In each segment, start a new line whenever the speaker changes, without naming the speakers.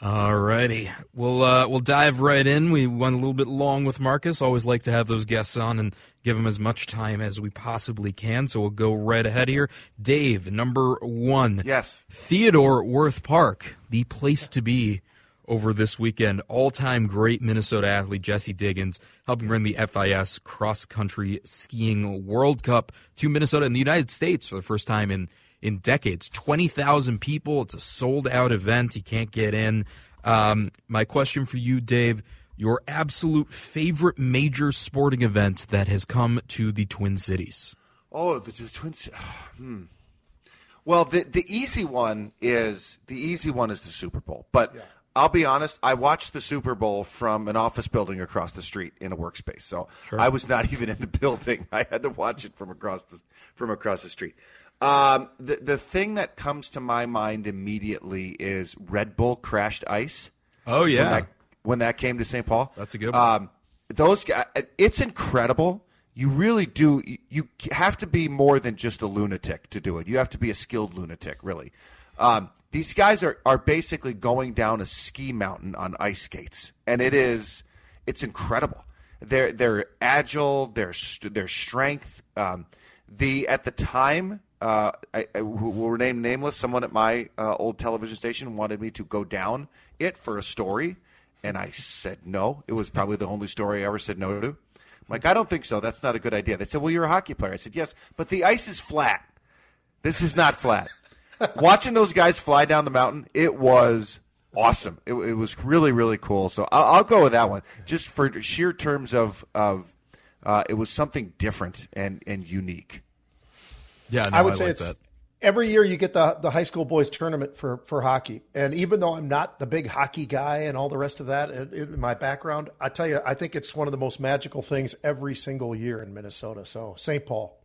Alrighty, we'll uh, we'll dive right in. We went a little bit long with Marcus. Always like to have those guests on and give them as much time as we possibly can. So we'll go right ahead here. Dave, number one.
Yes.
Theodore Wirth Park, the place to be over this weekend. All-time great Minnesota athlete Jesse Diggins helping bring the FIS cross country skiing World Cup to Minnesota and the United States for the first time in in decades. 20,000 people. It's a sold out event. You can't get in. Um, my question for you, Dave your absolute favorite major sporting event that has come to the Twin Cities?
Oh, the, the Twin Cities. Hmm. Well, the the easy one is the easy one is the Super Bowl. But yeah. I'll be honest, I watched the Super Bowl from an office building across the street in a workspace. So sure. I was not even in the building. I had to watch it from across the from across the street. Um, the the thing that comes to my mind immediately is Red Bull crashed ice.
Oh yeah,
when that, when that came to St. Paul,
that's a good one. Um,
those guys, it's incredible. You really do. You have to be more than just a lunatic to do it. You have to be a skilled lunatic, really. Um, these guys are, are basically going down a ski mountain on ice skates, and it is it's incredible. They're they're agile. Their their strength. Um, the at the time uh, I, I, will remain nameless, someone at my uh, old television station wanted me to go down it for a story, and I said no. It was probably the only story I ever said no to. I'm like, I don't think so. That's not a good idea. They said, well, you're a hockey player. I said, yes, but the ice is flat. This is not flat. Watching those guys fly down the mountain, it was awesome. It, it was really, really cool. So I'll, I'll, go with that one, just for sheer terms of of uh, it was something different and and unique.
Yeah, no,
I would
I
say
like
it's
that.
every year you get the the high school boys tournament for for hockey, and even though I'm not the big hockey guy and all the rest of that in, in my background, I tell you, I think it's one of the most magical things every single year in Minnesota. So St. Paul.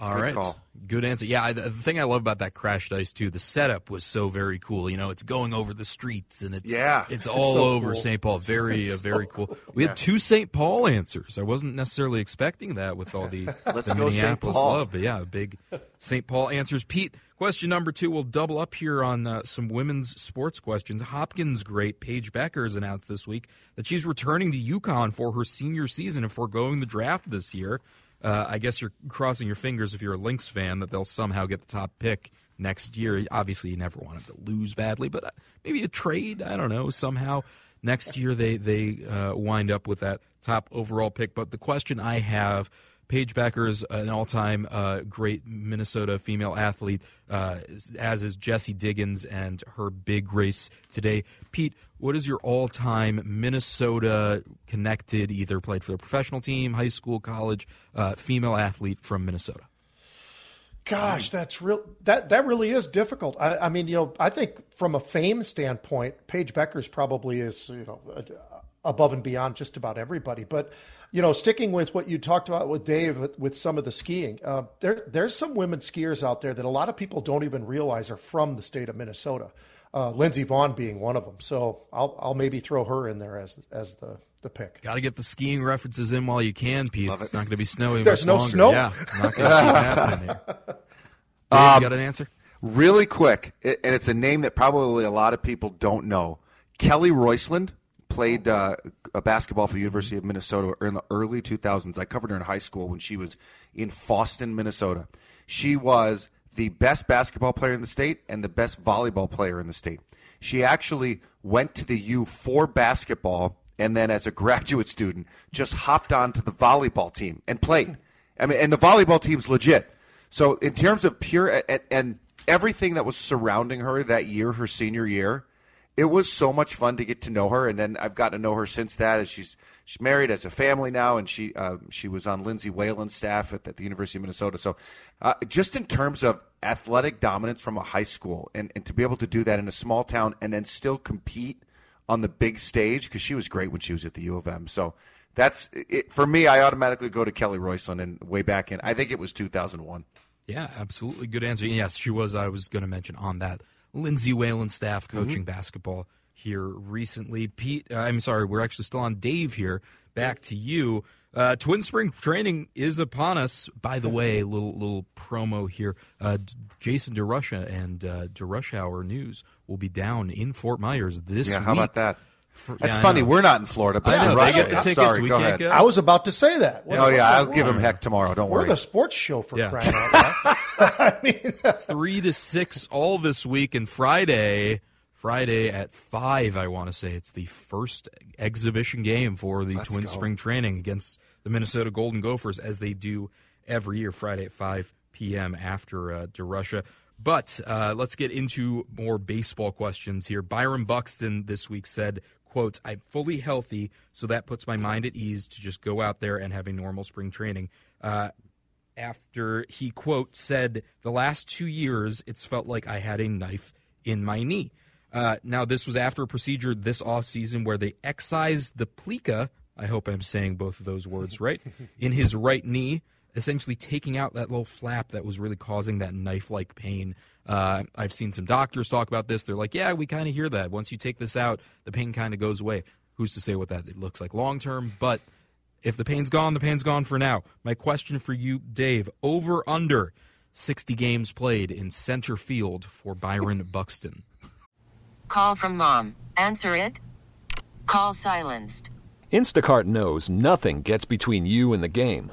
All Good right, call. Good answer. Yeah, I, the thing I love about that Crashed Ice too, the setup was so very cool. You know, it's going over the streets and it's
yeah,
it's all
so
over
cool.
St. Paul. Very, uh, very
cool.
cool. We yeah. had two St. Paul answers. I wasn't necessarily expecting that with all the,
Let's
the
go
Minneapolis
Paul.
love, but yeah, big St. Paul answers. Pete, question number two. We'll double up here on uh, some women's sports questions. Hopkins great Paige Bueckers has announced this week that she's returning to UConn for her senior season and foregoing the draft this year. Uh, I guess you're crossing your fingers if you're a Lynx fan that they'll somehow get the top pick next year. Obviously, you never want them to lose badly, but uh, maybe a trade. I don't know. Somehow next year they they uh, wind up with that top overall pick. But the question I have Paige Bueckers, an all-time uh, great Minnesota female athlete, uh, as is Jesse Diggins and her big race today. Pete, what is your all-time Minnesota connected, either played for the professional team, high school, college, uh, female athlete from Minnesota?
Gosh, that's real. That that really is difficult. I, I, mean, you know, I think from a fame standpoint, Paige Bueckers probably is, you know, above and beyond just about everybody. But you know, sticking with what you talked about with Dave with some of the skiing, uh, there there's some women skiers out there that a lot of people don't even realize are from the state of Minnesota. Uh, Lindsey Vonn being one of them. So I'll I'll maybe throw her in there as as the the pick.
Got to get the skiing references in while you can, Pete.
Love
it's
it.
not going to be snowing.
There's
much
no
longer.
snow?
Yeah, not going to keep happening here. Dave,
Um,
you got an answer?
Really quick, and it's a name that probably a lot of people don't know. Kelly Roysland played uh, basketball for the University of Minnesota in the early 2000s. I covered her in high school when she was in Fosston, Minnesota. She was the best basketball player in the state and the best volleyball player in the state. She actually went to the U for basketball and then as a graduate student just hopped onto the volleyball team and played. I mean, and the volleyball team's legit. So in terms of pure and everything that was surrounding her that year, her senior year, it was so much fun to get to know her. And then I've gotten to know her since that as she's she's married, as a family now, and she uh, she was on Lindsay Whalen's staff at, at the University of Minnesota. So uh, just in terms of athletic dominance from a high school, and, and to be able to do that in a small town and then still compete on the big stage because she was great when she was at the U of M. So that's it, for me. I automatically go to Kelly Roysland and way back in. I think it was 2001.
Yeah, absolutely good answer. Yes, she was. I was going to mention on that Lindsay Whalen staff coaching mm-hmm. basketball here recently. Pete, uh, I'm sorry, we're actually still on Dave here. Back to you. Uh, Twin Spring training is upon us. By the way, little little promo here. Uh, Jason DeRusha and uh, DeRush Hour News will be down in Fort Myers this week.
yeah,
week.
how about that? For, That's yeah, funny. We're not in Florida, but
I know,
they
get the tickets.
Sorry,
we
go
can't
ahead.
go.
I was about to say that.
What, oh yeah, I'll give him heck tomorrow. Don't worry.
We're the sports show for
Yeah.
crying out loud. I mean,
three to six all this week, and Friday, Friday at five. I want to say it's the first exhibition game for the
Let's
Twin
go.
Spring Training against the Minnesota Golden Gophers, as they do every year. Friday at five p.m. after uh, DeRusha. But uh, let's get into more baseball questions here. Byron Buxton this week said, "quote I'm fully healthy, so that puts my mind at ease to just go out there and have a normal spring training." Uh, after he quote said the last two years it's felt like i had a knife in my knee uh, now this was after a procedure this off season where they excised the plica i hope i'm saying both of those words right in his right knee essentially taking out that little flap that was really causing that knife like pain uh, i've seen some doctors talk about this they're like yeah we kind of hear that once you take this out the pain kind of goes away who's to say what that it looks like long term but if the pain's gone, the pain's gone for now. My question for you, Dave over under 60 games played in center field for Byron Buxton.
Call from mom. Answer it. Call silenced.
Instacart knows nothing gets between you and the game.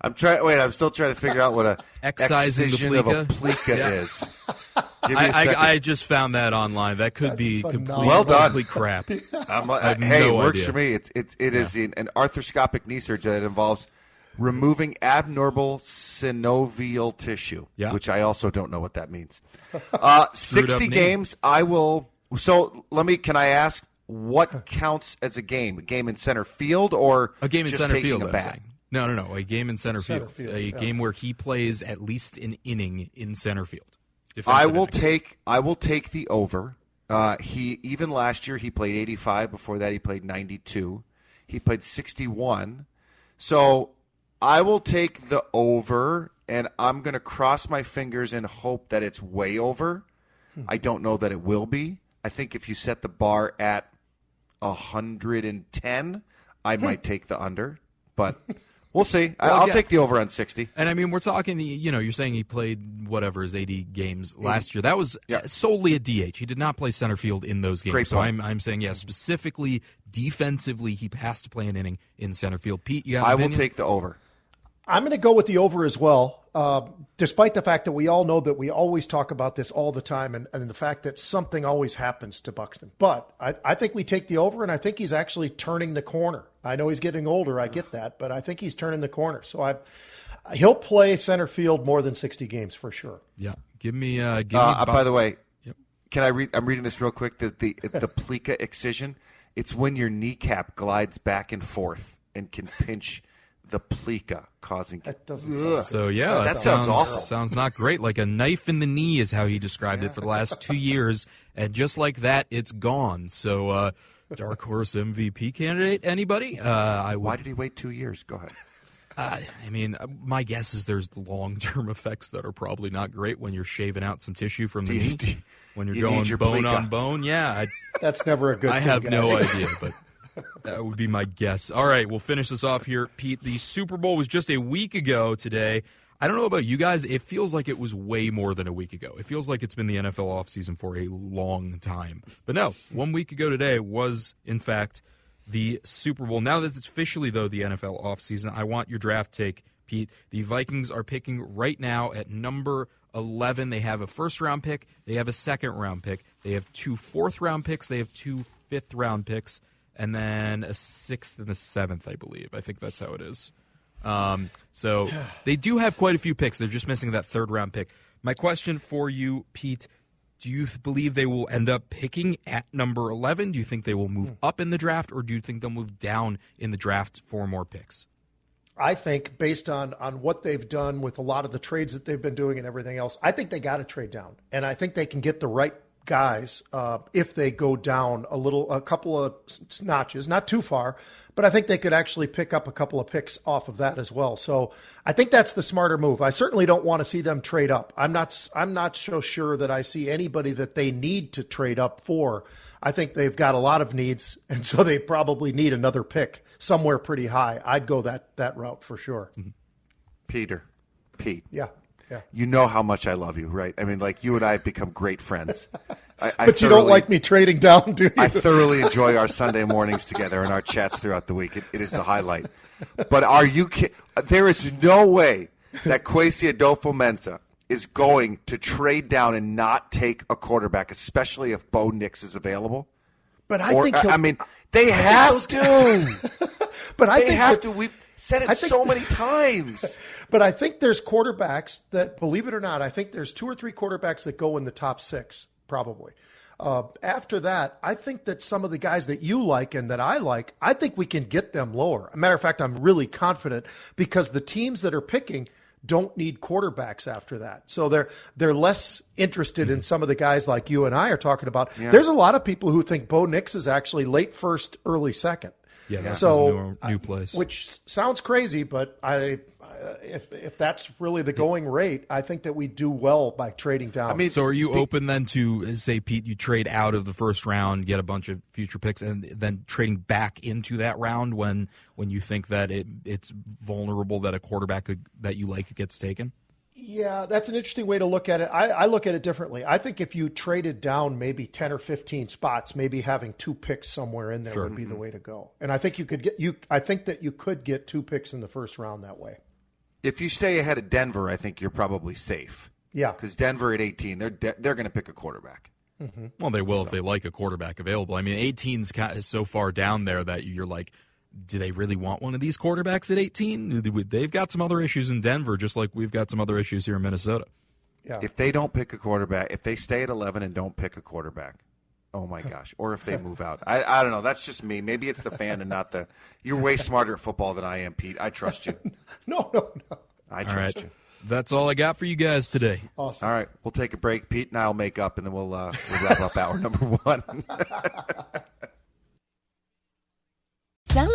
I'm trying. Wait, I'm still trying to figure out what a
Excising the
excision of a
plica?
plica is. Give me a
I,
second.
I, I just found that online. That could be complete,
phenomenal.
Well done.
complete crap.
I'm,
have
hey,
no
it works
idea.
for me. It's it's it is an, an arthroscopic knee surgery that involves removing abnormal synovial tissue,
Yeah.
which I also don't know what that means. Uh,
Screwed up
Sixty
knee.
games. I will. So let me. Can I ask what counts as a game? A game in center field or
A game in
just
center
taking
field,
a
I'm
bat?
Saying. No, no, no. A game in center,
Center
field.
field,
A
yeah.
game where he plays at least an inning in center field.
I will
inning.
take I will take the over. Uh, he even last year he played 85. Before that he played 92. He played 61. So I will take the over, and I'm going to cross my fingers and hope that it's way over. I don't know that it will be. I think if you set the bar at 110, I might take the under, but We'll see. I-
Well,
I'll
yeah.
take the over on 60.
And I mean, we're talking. You know, you're saying he played whatever his 80 games last year. That was
Yeah.
solely a DH. He did not play center field in those games.
Great
so. I'm I'm saying yeah, specifically defensively, he has to play an inning in center field. Pete, you got
I will take the over.
I'm going to go with the over as well, uh, despite the fact that we all know that we always talk about this all the time and, and the fact that something always happens to Buxton. But I, I think we take the over, and I think he's actually turning the corner. I know he's getting older, I get that, but I think he's turning the corner. So I, he'll play center field more than 60 games for sure.
Yeah, give me. Uh, give
Uh,
me.
uh, by the way,
Yep.
can I read? I'm reading this real quick. The the, the plica excision. It's when your kneecap glides back and forth and can pinch the plica, causing.
That doesn't sound
So yeah,
That
that,
sounds
sounds
awful.
sounds not great. Like a knife in the knee is how he described it for the last two years, and just like that, it's gone. So, uh, dark horse MVP candidate, anybody? Uh, I would
Why did he wait two years? Go ahead.
Uh, I mean, uh, my guess is there's long term effects that are probably not great when you're shaving out some tissue from the
you-
knee.
you-
when you're
you
going
your
bone on bone, yeah, I,
That's never a good
I
thing,
have no idea, but that would be my guess. All right, we'll finish this off here, Pete. The Super Bowl was just a week ago today. I don't know about you guys. It feels like it was way more than a week ago. It feels like it's been the NFL offseason for a long time. But no, one week ago today was, in fact, the Super Bowl. Now that it's officially, though, the NFL offseason, I want your draft take, Pete. The Vikings are picking right now at number 11. They have a first round pick, they have a second round pick, they have two fourth round picks, they have two fifth round picks, and then a sixth and a seventh, I believe. I think that's how it is. Um, so they do have quite a few picks. They're just missing that third round pick. My question for you, Pete. Do you believe they will end up picking at number 11? Do you think they will move up in the draft, or do you think they'll move down in the draft for more picks?
I think based on on what they've done with a lot of the trades that they've been doing and everything else, I think they got to trade down, and I think they can get the right guys uh, if they go down a little, a couple of notches, not too far, but I think they could actually pick up a couple of picks off of that as well. So I think that's the smarter move. I certainly don't want to see them trade up. I'm not. I'm not so sure that I see anybody that they need to trade up for. I think they've got a lot of needs, and so they probably need another pick somewhere pretty high. I'd go that that route for sure.
Peter, Pete.
Yeah, yeah.
You know how much I love you, right? I mean, like you and I have become great friends. I, I
But you don't like me trading down, do you?
I thoroughly enjoy our Sunday mornings together and our chats throughout the week. It, it is the highlight. But are you? Ki- there is no way that Kwesi Adofo-Mensah is going to trade down and not take a quarterback, especially if Bo Nix is available.
but I
or
think
I, I mean, they have to.
but I
They
think
have
that-
to. We've said it
think-
so many times.
But I think there's quarterbacks that, believe it or not, I think there's two or three quarterbacks that go in the top six, probably. Uh, after that, I think that some of the guys that you like and that I like, I think we can get them lower. A matter of fact, I'm really confident because the teams that are picking don't need quarterbacks after that. So they're they're less interested in some of the guys like you and I are talking about. There's a lot of people who think Bo Nix is actually late first, early second.
Yeah,
so
new, new place.
which sounds crazy, but I, uh, if if that's really the going rate, I think that we do well by trading down.
I mean,
so are you open then to uh, say, Pete, you trade out of the first round, get a bunch of future picks, and then trading back into that round when when you think that it it's vulnerable that a quarterback could, that you like gets taken?
yeah, that's an interesting way to look at it. I, I look at it differently. I think if you traded down maybe ten or fifteen spots, maybe having two picks somewhere in there would be the way to go. And I think you could get you. I think that you could get two picks in the first round that way.
If you stay ahead of Denver, I think you're probably safe.
Yeah.
because Denver at 18, they're de- they're going to pick a quarterback. Mm-hmm.
Well, they will if they like a quarterback available. I mean, 18's kind of so far down there that you're like, do they really want one of these quarterbacks at 18? They've got some other issues in Denver, just like we've got some other issues here in Minnesota.
Yeah.
If they don't pick a quarterback, if they stay at 11 and don't pick a quarterback, oh my gosh. Or if they move out. I, I don't know. That's just me. Maybe it's the fan and not the. You're way smarter at football than I am, Pete. I trust you.
No, no, no.
I trust
right.
you.
That's all I got for you guys today.
Awesome.
All right. We'll take a break. Pete and I will make up, and then we'll, uh, we'll wrap up hour number one.